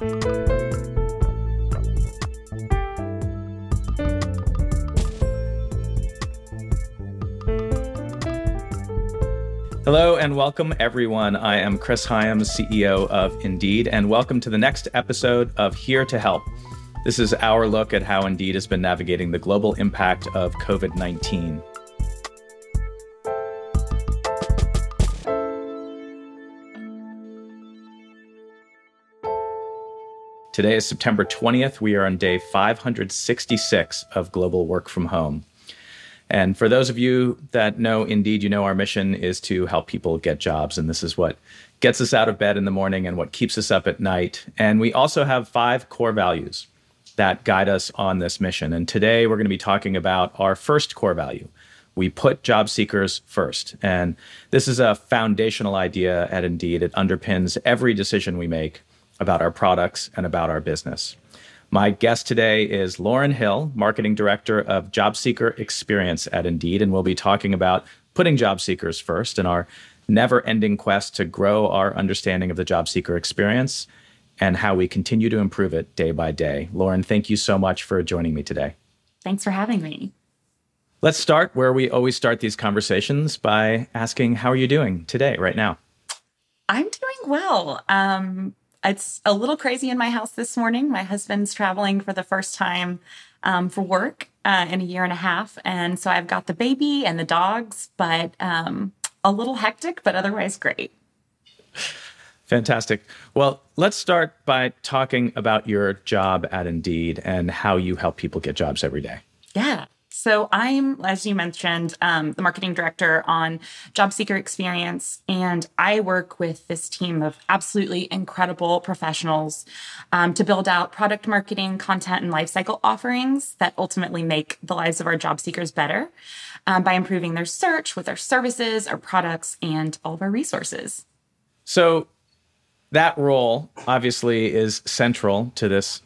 Hello and welcome, everyone. I am Chris Hyams, CEO of Indeed, and welcome to the next episode of Here to Help. This is our look at how Indeed has been navigating the global impact of COVID 19. Today is September 20th. We are on day 566 of global work from home. And for those of you that know Indeed, you know our mission is to help people get jobs. And this is what gets us out of bed in the morning and what keeps us up at night. And we also have five core values that guide us on this mission. And today we're going to be talking about our first core value. We put job seekers first. And this is a foundational idea at Indeed. It underpins every decision we make about our products and about our business. My guest today is Lauren Hill, Marketing Director of Job Seeker Experience at Indeed, and we'll be talking about putting job seekers first and our never ending quest to grow our understanding of the job seeker experience and how we continue to improve it day by day. Lauren, thank you so much for joining me today. Thanks for having me. Let's start where we always start these conversations by asking, How are you doing today, right now? I'm doing well. Um, it's a little crazy in my house this morning. My husband's traveling for the first time um, for work uh, in a year and a half. And so I've got the baby and the dogs, but um, a little hectic, but otherwise great. Fantastic. Well, let's start by talking about your job at Indeed and how you help people get jobs every day. Yeah. So I'm, as you mentioned, um, the marketing director on Job Seeker Experience, and I work with this team of absolutely incredible professionals um, to build out product marketing, content, and lifecycle offerings that ultimately make the lives of our job seekers better um, by improving their search with our services, our products, and all of our resources. So that role obviously is central to this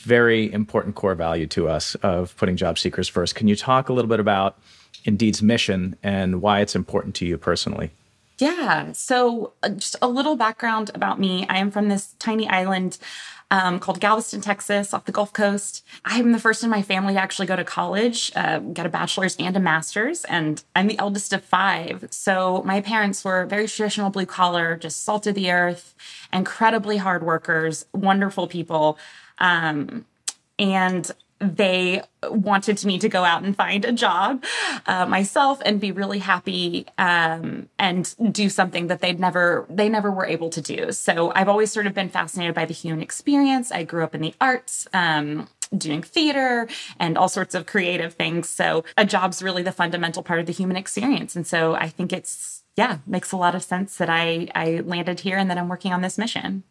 very important core value to us of putting job seekers first. Can you talk a little bit about Indeed's mission and why it's important to you personally? Yeah. So, uh, just a little background about me. I am from this tiny island um, called Galveston, Texas, off the Gulf Coast. I'm the first in my family to actually go to college, uh, get a bachelor's and a master's, and I'm the eldest of five. So, my parents were very traditional blue collar, just salt of the earth, incredibly hard workers, wonderful people. Um, and they wanted me to go out and find a job uh, myself and be really happy um, and do something that they'd never they never were able to do. So i've always sort of been fascinated by the human experience. I grew up in the arts um, doing theater and all sorts of creative things. So a job's really the fundamental part of the human experience. And so i think it's yeah makes a lot of sense that i i landed here and that i'm working on this mission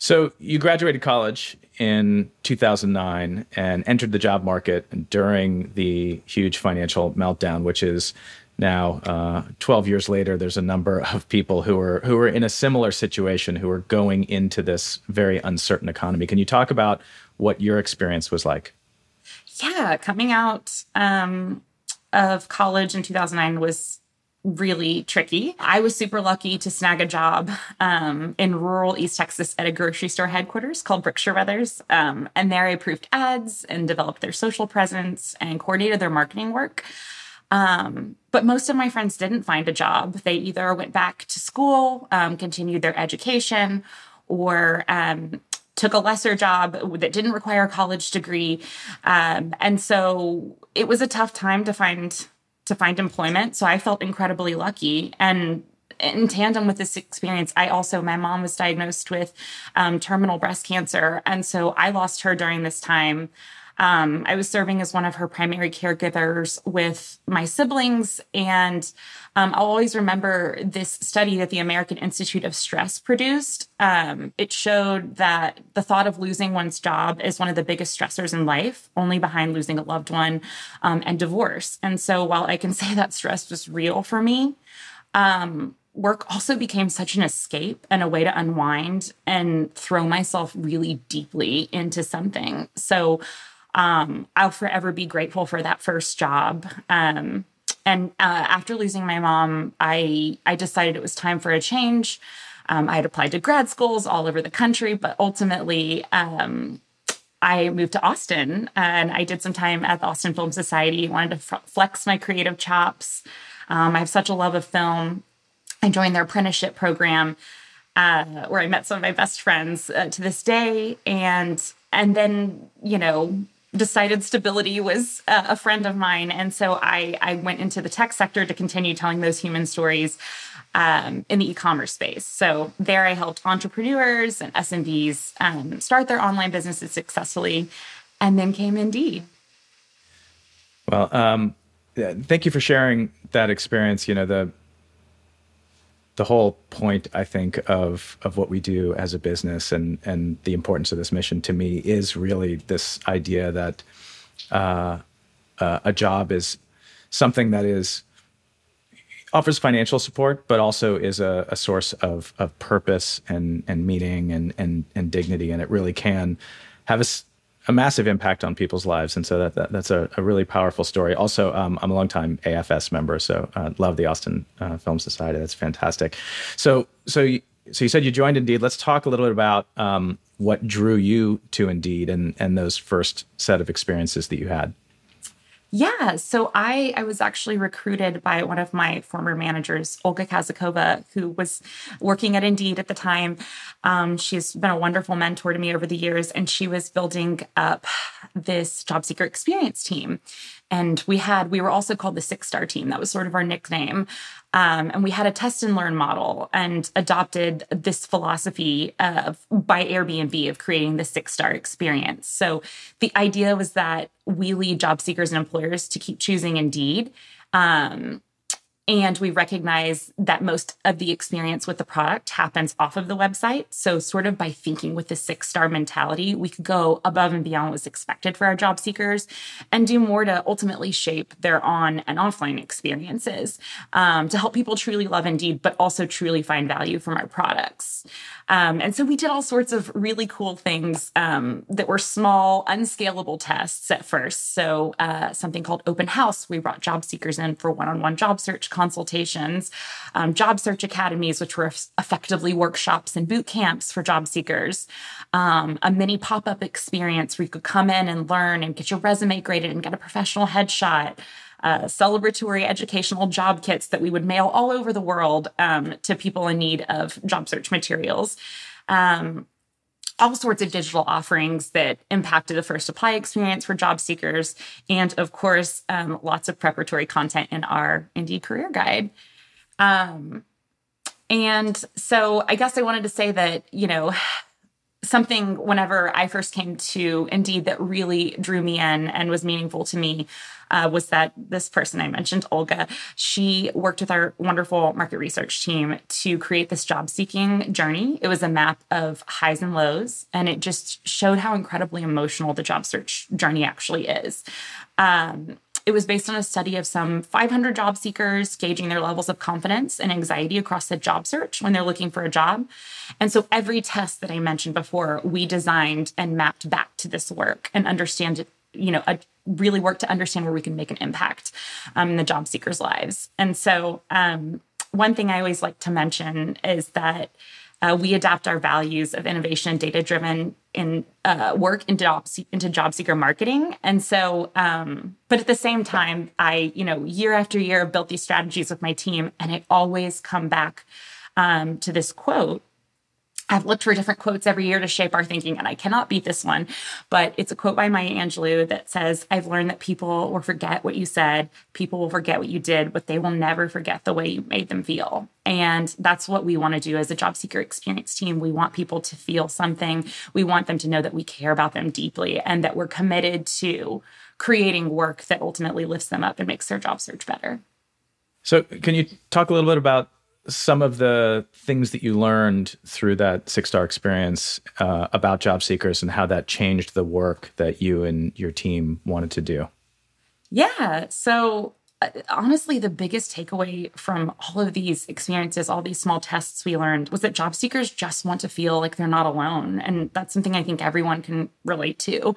so you graduated college in 2009 and entered the job market during the huge financial meltdown, which is now uh, 12 years later. There's a number of people who are who are in a similar situation who are going into this very uncertain economy. Can you talk about what your experience was like? Yeah, coming out um, of college in 2009 was really tricky. I was super lucky to snag a job um, in rural East Texas at a grocery store headquarters called Brookshire Brothers. Um, and there I approved ads and developed their social presence and coordinated their marketing work. Um, but most of my friends didn't find a job. They either went back to school, um, continued their education, or um, took a lesser job that didn't require a college degree. Um, and so it was a tough time to find to find employment. So I felt incredibly lucky. And in tandem with this experience, I also, my mom was diagnosed with um, terminal breast cancer. And so I lost her during this time. Um, I was serving as one of her primary caregivers with my siblings. And um, I'll always remember this study that the American Institute of Stress produced. Um, it showed that the thought of losing one's job is one of the biggest stressors in life, only behind losing a loved one um, and divorce. And so while I can say that stress was real for me, um, work also became such an escape and a way to unwind and throw myself really deeply into something. So um, I'll forever be grateful for that first job. Um, and uh, after losing my mom, I I decided it was time for a change. Um, I had applied to grad schools all over the country, but ultimately, um, I moved to Austin and I did some time at the Austin Film Society. Wanted to f- flex my creative chops. Um, I have such a love of film. I joined their apprenticeship program, uh, where I met some of my best friends uh, to this day, and and then you know decided stability was uh, a friend of mine, and so I I went into the tech sector to continue telling those human stories um, in the e-commerce space. So there, I helped entrepreneurs and SMBs um, start their online businesses successfully, and then came Indeed. Well, um, thank you for sharing that experience. You know the the whole point I think of of what we do as a business and and the importance of this mission to me is really this idea that uh, uh, a job is something that is offers financial support, but also is a, a source of of purpose and and meaning and and and dignity, and it really can have a, a massive impact on people's lives. And so that, that that's a, a, really powerful story. Also, um, I'm a longtime AFS member, so uh, love the Austin uh, Film Society. That's fantastic. So so you, so you said you joined Indeed. Let's talk a little bit about um, what drew you to Indeed and and those first set of experiences that you had. Yeah, so I I was actually recruited by one of my former managers, Olga Kazakova, who was working at Indeed at the time. Um, she's been a wonderful mentor to me over the years, and she was building up this job seeker experience team. And we had we were also called the Six Star Team. That was sort of our nickname. Um, and we had a test and learn model and adopted this philosophy of by Airbnb of creating the six star experience. So the idea was that we lead job seekers and employers to keep choosing Indeed. Um, and we recognize that most of the experience with the product happens off of the website. So, sort of by thinking with the six star mentality, we could go above and beyond what was expected for our job seekers and do more to ultimately shape their on and offline experiences um, to help people truly love Indeed, but also truly find value from our products. Um, and so we did all sorts of really cool things um, that were small, unscalable tests at first. So uh, something called Open House, we brought job seekers in for one-on-one job search consultations, um, job search academies, which were effectively workshops and boot camps for job seekers, um, a mini pop-up experience where you could come in and learn and get your resume graded and get a professional headshot uh, celebratory educational job kits that we would mail all over the world um, to people in need of job search materials. Um, all sorts of digital offerings that impacted the first apply experience for job seekers. And of course, um, lots of preparatory content in our Indeed career guide. Um, and so I guess I wanted to say that, you know, something whenever I first came to Indeed that really drew me in and was meaningful to me uh, was that this person I mentioned, Olga, she worked with our wonderful market research team to create this job seeking journey. It was a map of highs and lows, and it just showed how incredibly emotional the job search journey actually is. Um, it was based on a study of some 500 job seekers gauging their levels of confidence and anxiety across the job search when they're looking for a job. And so every test that I mentioned before, we designed and mapped back to this work and understand you know, a, really work to understand where we can make an impact um, in the job seekers' lives. And so, um, one thing I always like to mention is that uh, we adapt our values of innovation and data driven in uh, work into job, into job seeker marketing. And so, um, but at the same time, I, you know, year after year built these strategies with my team, and I always come back um, to this quote I've looked for different quotes every year to shape our thinking, and I cannot beat this one. But it's a quote by Maya Angelou that says, I've learned that people will forget what you said, people will forget what you did, but they will never forget the way you made them feel. And that's what we want to do as a job seeker experience team. We want people to feel something. We want them to know that we care about them deeply and that we're committed to creating work that ultimately lifts them up and makes their job search better. So, can you talk a little bit about some of the things that you learned through that six star experience uh, about job seekers and how that changed the work that you and your team wanted to do? Yeah. So, uh, honestly, the biggest takeaway from all of these experiences, all these small tests we learned, was that job seekers just want to feel like they're not alone. And that's something I think everyone can relate to.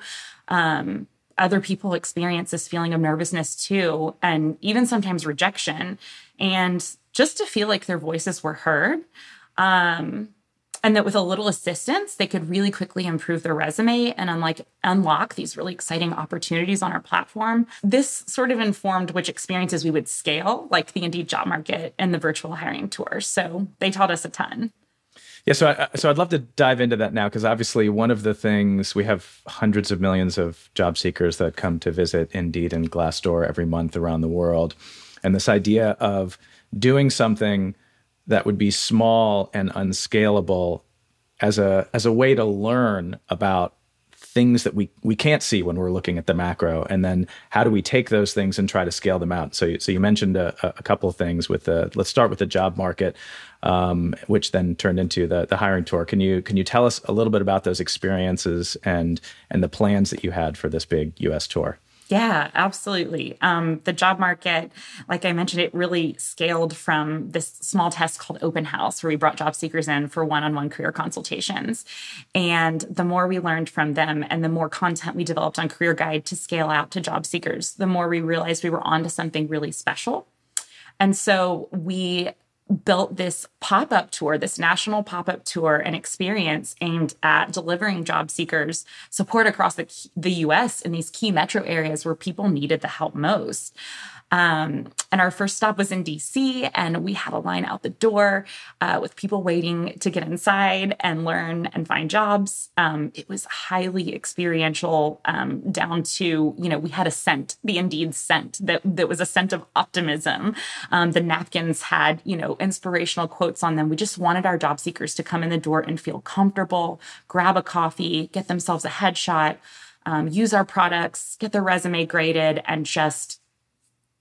Um, other people experience this feeling of nervousness too, and even sometimes rejection. And just to feel like their voices were heard Um, and that with a little assistance, they could really quickly improve their resume and unlike unlock these really exciting opportunities on our platform. This sort of informed which experiences we would scale, like the Indeed job market and the virtual hiring tour. So they taught us a ton. Yeah, so I, so I'd love to dive into that now because obviously one of the things we have hundreds of millions of job seekers that come to visit Indeed and Glassdoor every month around the world, and this idea of doing something that would be small and unscalable as a as a way to learn about things that we we can't see when we're looking at the macro. And then how do we take those things and try to scale them out? So so you mentioned a, a couple of things with the let's start with the job market um, which then turned into the the hiring tour. Can you can you tell us a little bit about those experiences and and the plans that you had for this big US tour yeah, absolutely. Um, the job market, like I mentioned, it really scaled from this small test called Open House, where we brought job seekers in for one on one career consultations. And the more we learned from them and the more content we developed on Career Guide to scale out to job seekers, the more we realized we were onto something really special. And so we built this pop up tour, this national pop up tour and experience aimed at delivering job seekers support across the, the US in these key metro areas where people needed the help most. Um, and our first stop was in DC, and we had a line out the door uh, with people waiting to get inside and learn and find jobs. Um, it was highly experiential, um, down to, you know, we had a scent, the Indeed scent, that, that was a scent of optimism. Um, the napkins had, you know, inspirational quotes on them. We just wanted our job seekers to come in the door and feel comfortable, grab a coffee, get themselves a headshot. Um, use our products, get their resume graded, and just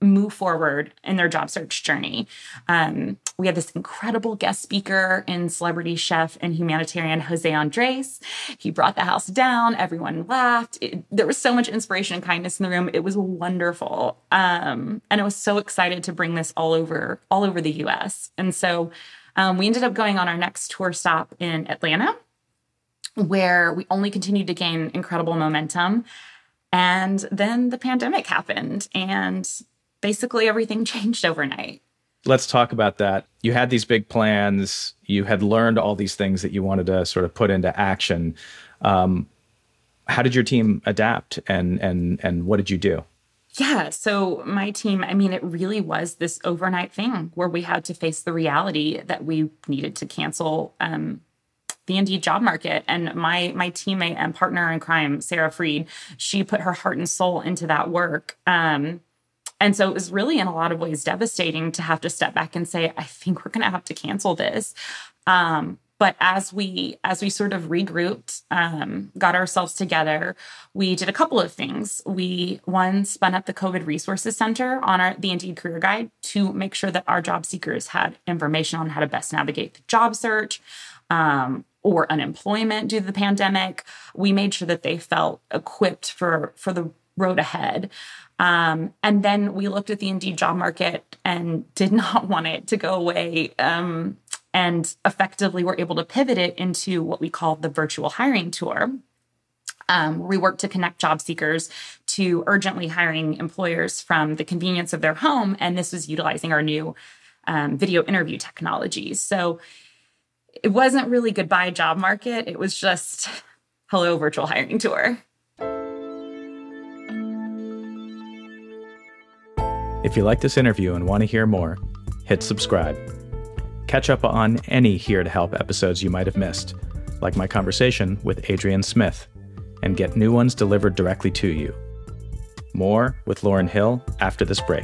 move forward in their job search journey. Um, we had this incredible guest speaker and celebrity chef and humanitarian Jose Andres. He brought the house down. Everyone laughed. It, there was so much inspiration and kindness in the room. It was wonderful, um, and I was so excited to bring this all over all over the U.S. And so um, we ended up going on our next tour stop in Atlanta, where we only continued to gain incredible momentum. And then the pandemic happened, and basically everything changed overnight. Let's talk about that. You had these big plans. You had learned all these things that you wanted to sort of put into action. Um, how did your team adapt, and and and what did you do? Yeah, so my team, I mean, it really was this overnight thing where we had to face the reality that we needed to cancel um, the Indeed job market. And my my teammate and partner in crime, Sarah Freed, she put her heart and soul into that work. Um, and so it was really, in a lot of ways, devastating to have to step back and say, I think we're going to have to cancel this. Um, but as we as we sort of regrouped um, got ourselves together we did a couple of things we one spun up the covid resources center on our the indeed career guide to make sure that our job seekers had information on how to best navigate the job search um, or unemployment due to the pandemic we made sure that they felt equipped for for the road ahead um, and then we looked at the Indeed job market and did not want it to go away. Um, and effectively were able to pivot it into what we call the virtual hiring tour. Um, we work to connect job seekers to urgently hiring employers from the convenience of their home. And this was utilizing our new um, video interview technologies. So it wasn't really goodbye job market. It was just hello virtual hiring tour. If you like this interview and want to hear more, hit subscribe. Catch up on any Here to Help episodes you might have missed, like my conversation with Adrian Smith, and get new ones delivered directly to you. More with Lauren Hill after this break.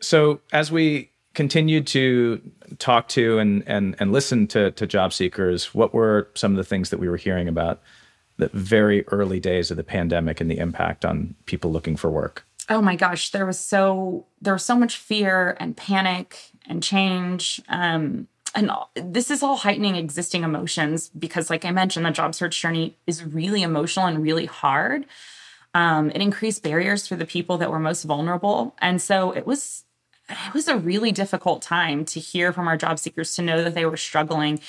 So, as we continued to talk to and and and listen to to job seekers, what were some of the things that we were hearing about the very early days of the pandemic and the impact on people looking for work? Oh my gosh, there was so there was so much fear and panic and change. Um, and this is all heightening existing emotions because, like I mentioned, the job search journey is really emotional and really hard. Um, it increased barriers for the people that were most vulnerable. And so it was it was a really difficult time to hear from our job seekers to know that they were struggling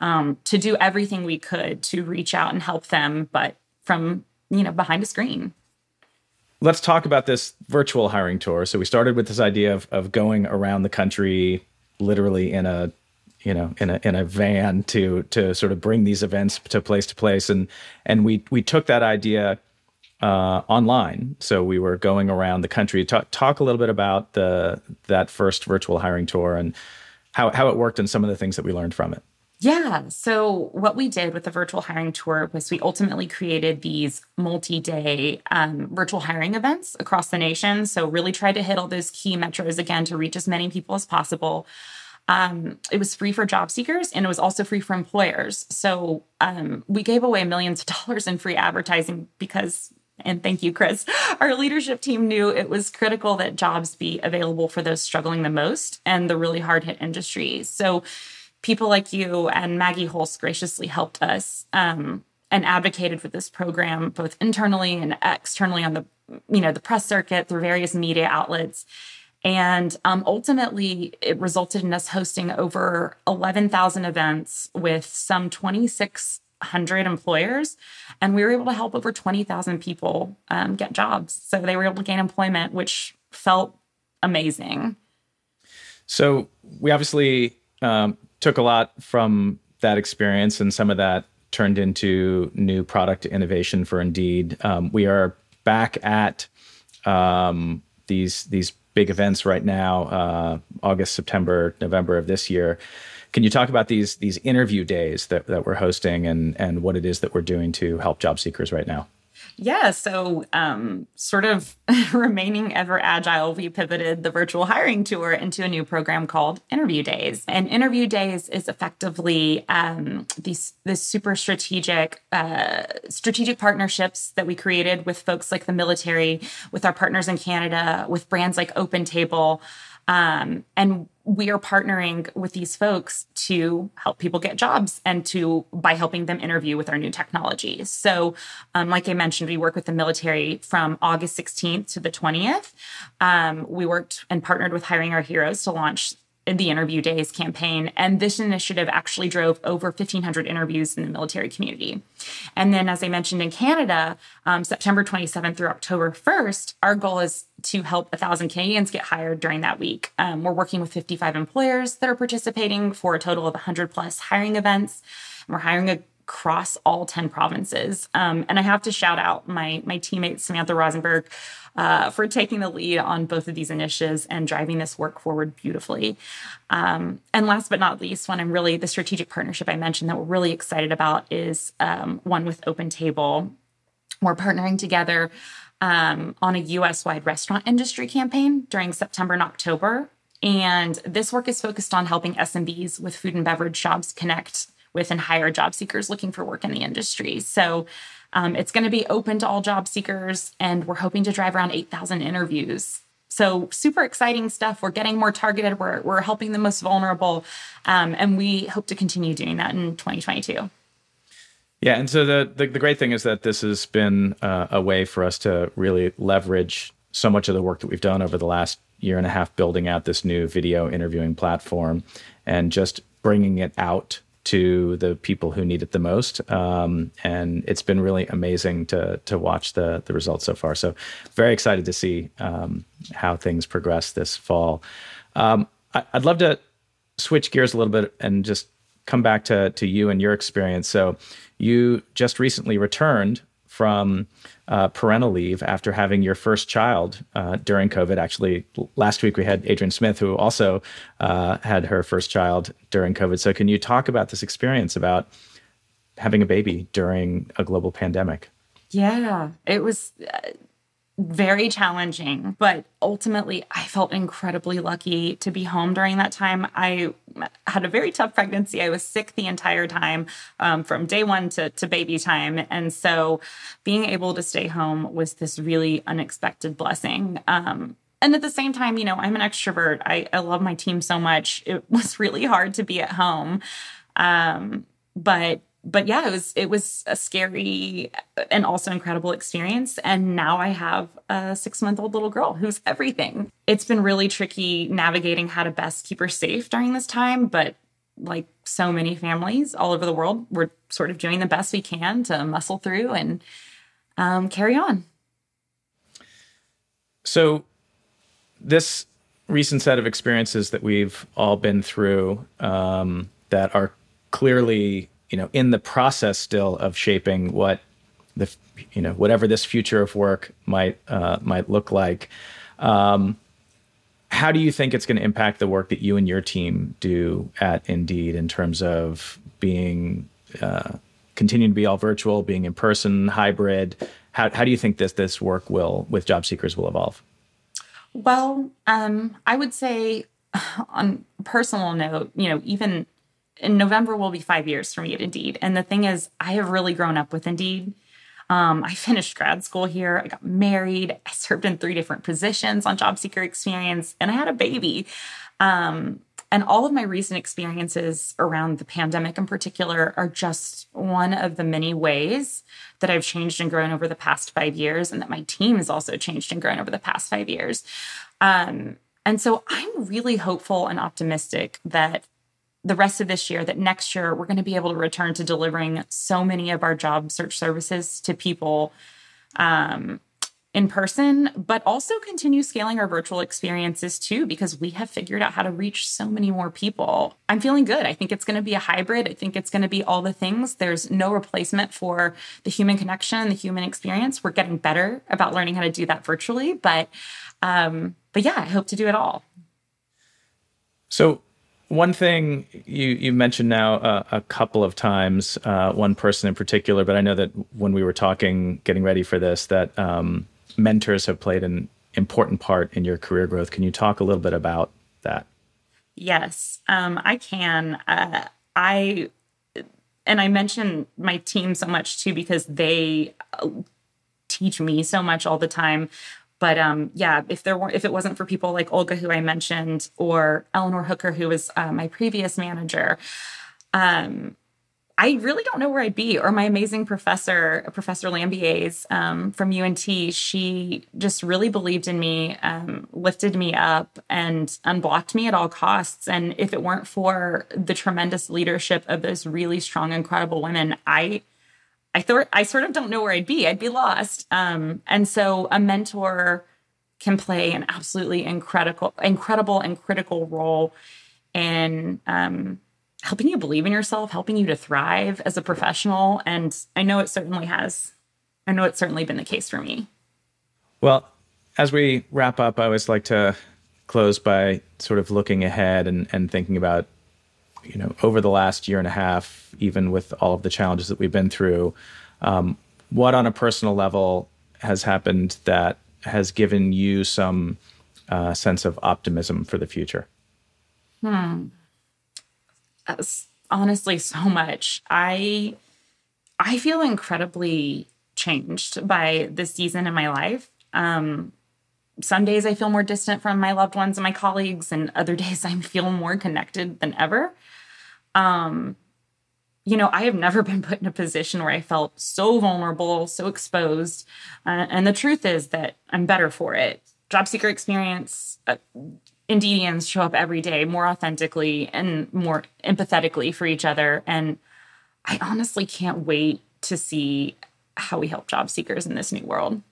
um, to do everything we could to reach out and help them, but from you know behind a screen. Let's talk about this virtual hiring tour. So we started with this idea of of going around the country, literally in a you know in a in a van to to sort of bring these events to place to place, and and we we took that idea uh, online. So we were going around the country. Talk, talk a little bit about the that first virtual hiring tour and how how it worked and some of the things that we learned from it. Yeah. So, what we did with the virtual hiring tour was we ultimately created these multi day um, virtual hiring events across the nation. So, really tried to hit all those key metros again to reach as many people as possible. Um, it was free for job seekers and it was also free for employers. So, um, we gave away millions of dollars in free advertising because and thank you, Chris. Our leadership team knew it was critical that jobs be available for those struggling the most and the really hard hit industries. So, people like you and Maggie Hulce graciously helped us um, and advocated for this program both internally and externally on the you know the press circuit through various media outlets. And um, ultimately, it resulted in us hosting over 11,000 events with some 26 100 employers, and we were able to help over 20,000 people um, get jobs. So they were able to gain employment, which felt amazing. So we obviously um, took a lot from that experience, and some of that turned into new product innovation for Indeed. Um, we are back at um, these these big events right now, uh, August, September, November of this year. Can you talk about these these interview days that, that we're hosting and and what it is that we're doing to help job seekers right now? Yeah, so um, sort of remaining ever agile, we pivoted the virtual hiring tour into a new program called Interview Days. And Interview Days is effectively um, these this super strategic uh, strategic partnerships that we created with folks like the military, with our partners in Canada, with brands like Open Table. Um, and we are partnering with these folks to help people get jobs and to by helping them interview with our new technology. So, um, like I mentioned, we work with the military from August 16th to the 20th. Um, we worked and partnered with Hiring Our Heroes to launch the Interview Days campaign. And this initiative actually drove over 1,500 interviews in the military community. And then, as I mentioned in Canada, um, September 27th through October 1st, our goal is to help 1,000 Canadians get hired during that week. Um, we're working with 55 employers that are participating for a total of 100 plus hiring events. We're hiring a across all 10 provinces. Um, and I have to shout out my, my teammate, Samantha Rosenberg, uh, for taking the lead on both of these initiatives and driving this work forward beautifully. Um, and last but not least, one I'm really the strategic partnership I mentioned that we're really excited about is um, one with Open Table. We're partnering together um, on a US wide restaurant industry campaign during September and October. And this work is focused on helping SMBs with food and beverage jobs connect with and hire job seekers looking for work in the industry. So um, it's going to be open to all job seekers, and we're hoping to drive around 8,000 interviews. So super exciting stuff. We're getting more targeted. We're, we're helping the most vulnerable, um, and we hope to continue doing that in 2022. Yeah, and so the, the, the great thing is that this has been uh, a way for us to really leverage so much of the work that we've done over the last year and a half building out this new video interviewing platform and just bringing it out to the people who need it the most. Um, and it's been really amazing to to watch the the results so far. So very excited to see um, how things progress this fall. Um, I, would love to switch gears a little bit and just come back to to you and your experience. So you just recently returned from uh, parental leave after having your first child uh, during COVID. Actually, last week we had Adrian Smith, who also uh, had her first child during COVID. So, can you talk about this experience about having a baby during a global pandemic? Yeah, it was uh, very challenging, but ultimately, I felt incredibly lucky to be home during that time. I had a very tough pregnancy. I was sick the entire time um, from day one to, to baby time. And so being able to stay home was this really unexpected blessing. Um, and at the same time, you know, I'm an extrovert. I, I love my team so much. It was really hard to be at home. Um, but but yeah, it was it was a scary and also incredible experience. And now I have a six month old little girl who's everything. It's been really tricky navigating how to best keep her safe during this time, but like so many families all over the world, we're sort of doing the best we can to muscle through and um, carry on. So, this recent set of experiences that we've all been through um, that are clearly, you know, in the process still of shaping what the, you know, whatever this future of work might uh, might look like. Um, how do you think it's going to impact the work that you and your team do at Indeed in terms of being uh, continuing to be all virtual, being in person, hybrid? How, how do you think this this work will with job seekers will evolve? Well, um, I would say on a personal note, you know, even in November will be five years for me at Indeed. And the thing is, I have really grown up with Indeed. Um, I finished grad school here. I got married. I served in three different positions on job seeker experience, and I had a baby. Um, and all of my recent experiences around the pandemic in particular are just one of the many ways that I've changed and grown over the past five years, and that my team has also changed and grown over the past five years. Um, and so I'm really hopeful and optimistic that the rest of this year that next year we're going to be able to return to delivering so many of our job search services to people um, in person, but also continue scaling our virtual experiences too, because we have figured out how to reach so many more people. I'm feeling good. I think it's going to be a hybrid. I think it's going to be all the things. There's no replacement for the human connection, the human experience. We're getting better about learning how to do that virtually, but um, but yeah, I hope to do it all. So one thing you you mentioned now uh, a couple of times, uh, one person in particular, but I know that when we were talking, getting ready for this, that um, mentors have played an important part in your career growth. Can you talk a little bit about that? Yes, um, I can. Uh, I and I mention my team so much too because they uh, teach me so much all the time. But um, yeah, if there were, if it wasn't for people like Olga, who I mentioned, or Eleanor Hooker, who was uh, my previous manager, um, I really don't know where I'd be. Or my amazing professor, Professor Lambiers um, from UNT, she just really believed in me, um, lifted me up, and unblocked me at all costs. And if it weren't for the tremendous leadership of those really strong, incredible women, I I thought I sort of don't know where I'd be. I'd be lost. Um, and so a mentor can play an absolutely incredible, incredible and critical role in um, helping you believe in yourself, helping you to thrive as a professional. And I know it certainly has. I know it's certainly been the case for me. Well, as we wrap up, I always like to close by sort of looking ahead and, and thinking about you know, over the last year and a half, even with all of the challenges that we've been through, um, what on a personal level has happened that has given you some uh, sense of optimism for the future? Hmm. honestly, so much. I I feel incredibly changed by this season in my life. Um, some days I feel more distant from my loved ones and my colleagues, and other days I feel more connected than ever. Um, you know, I have never been put in a position where I felt so vulnerable, so exposed. Uh, and the truth is that I'm better for it. Job seeker experience, uh, Indeedians show up every day more authentically and more empathetically for each other. And I honestly can't wait to see how we help job seekers in this new world.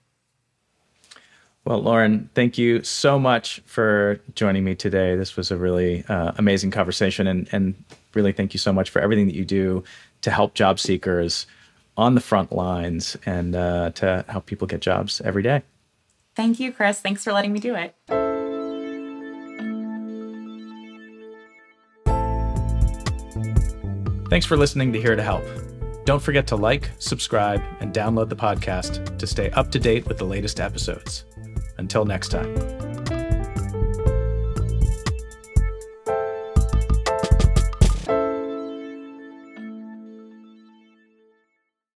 Well, Lauren, thank you so much for joining me today. This was a really uh, amazing conversation, and, and really thank you so much for everything that you do to help job seekers on the front lines and uh, to help people get jobs every day. Thank you, Chris. Thanks for letting me do it. Thanks for listening to Here to Help. Don't forget to like, subscribe, and download the podcast to stay up to date with the latest episodes. Until next time.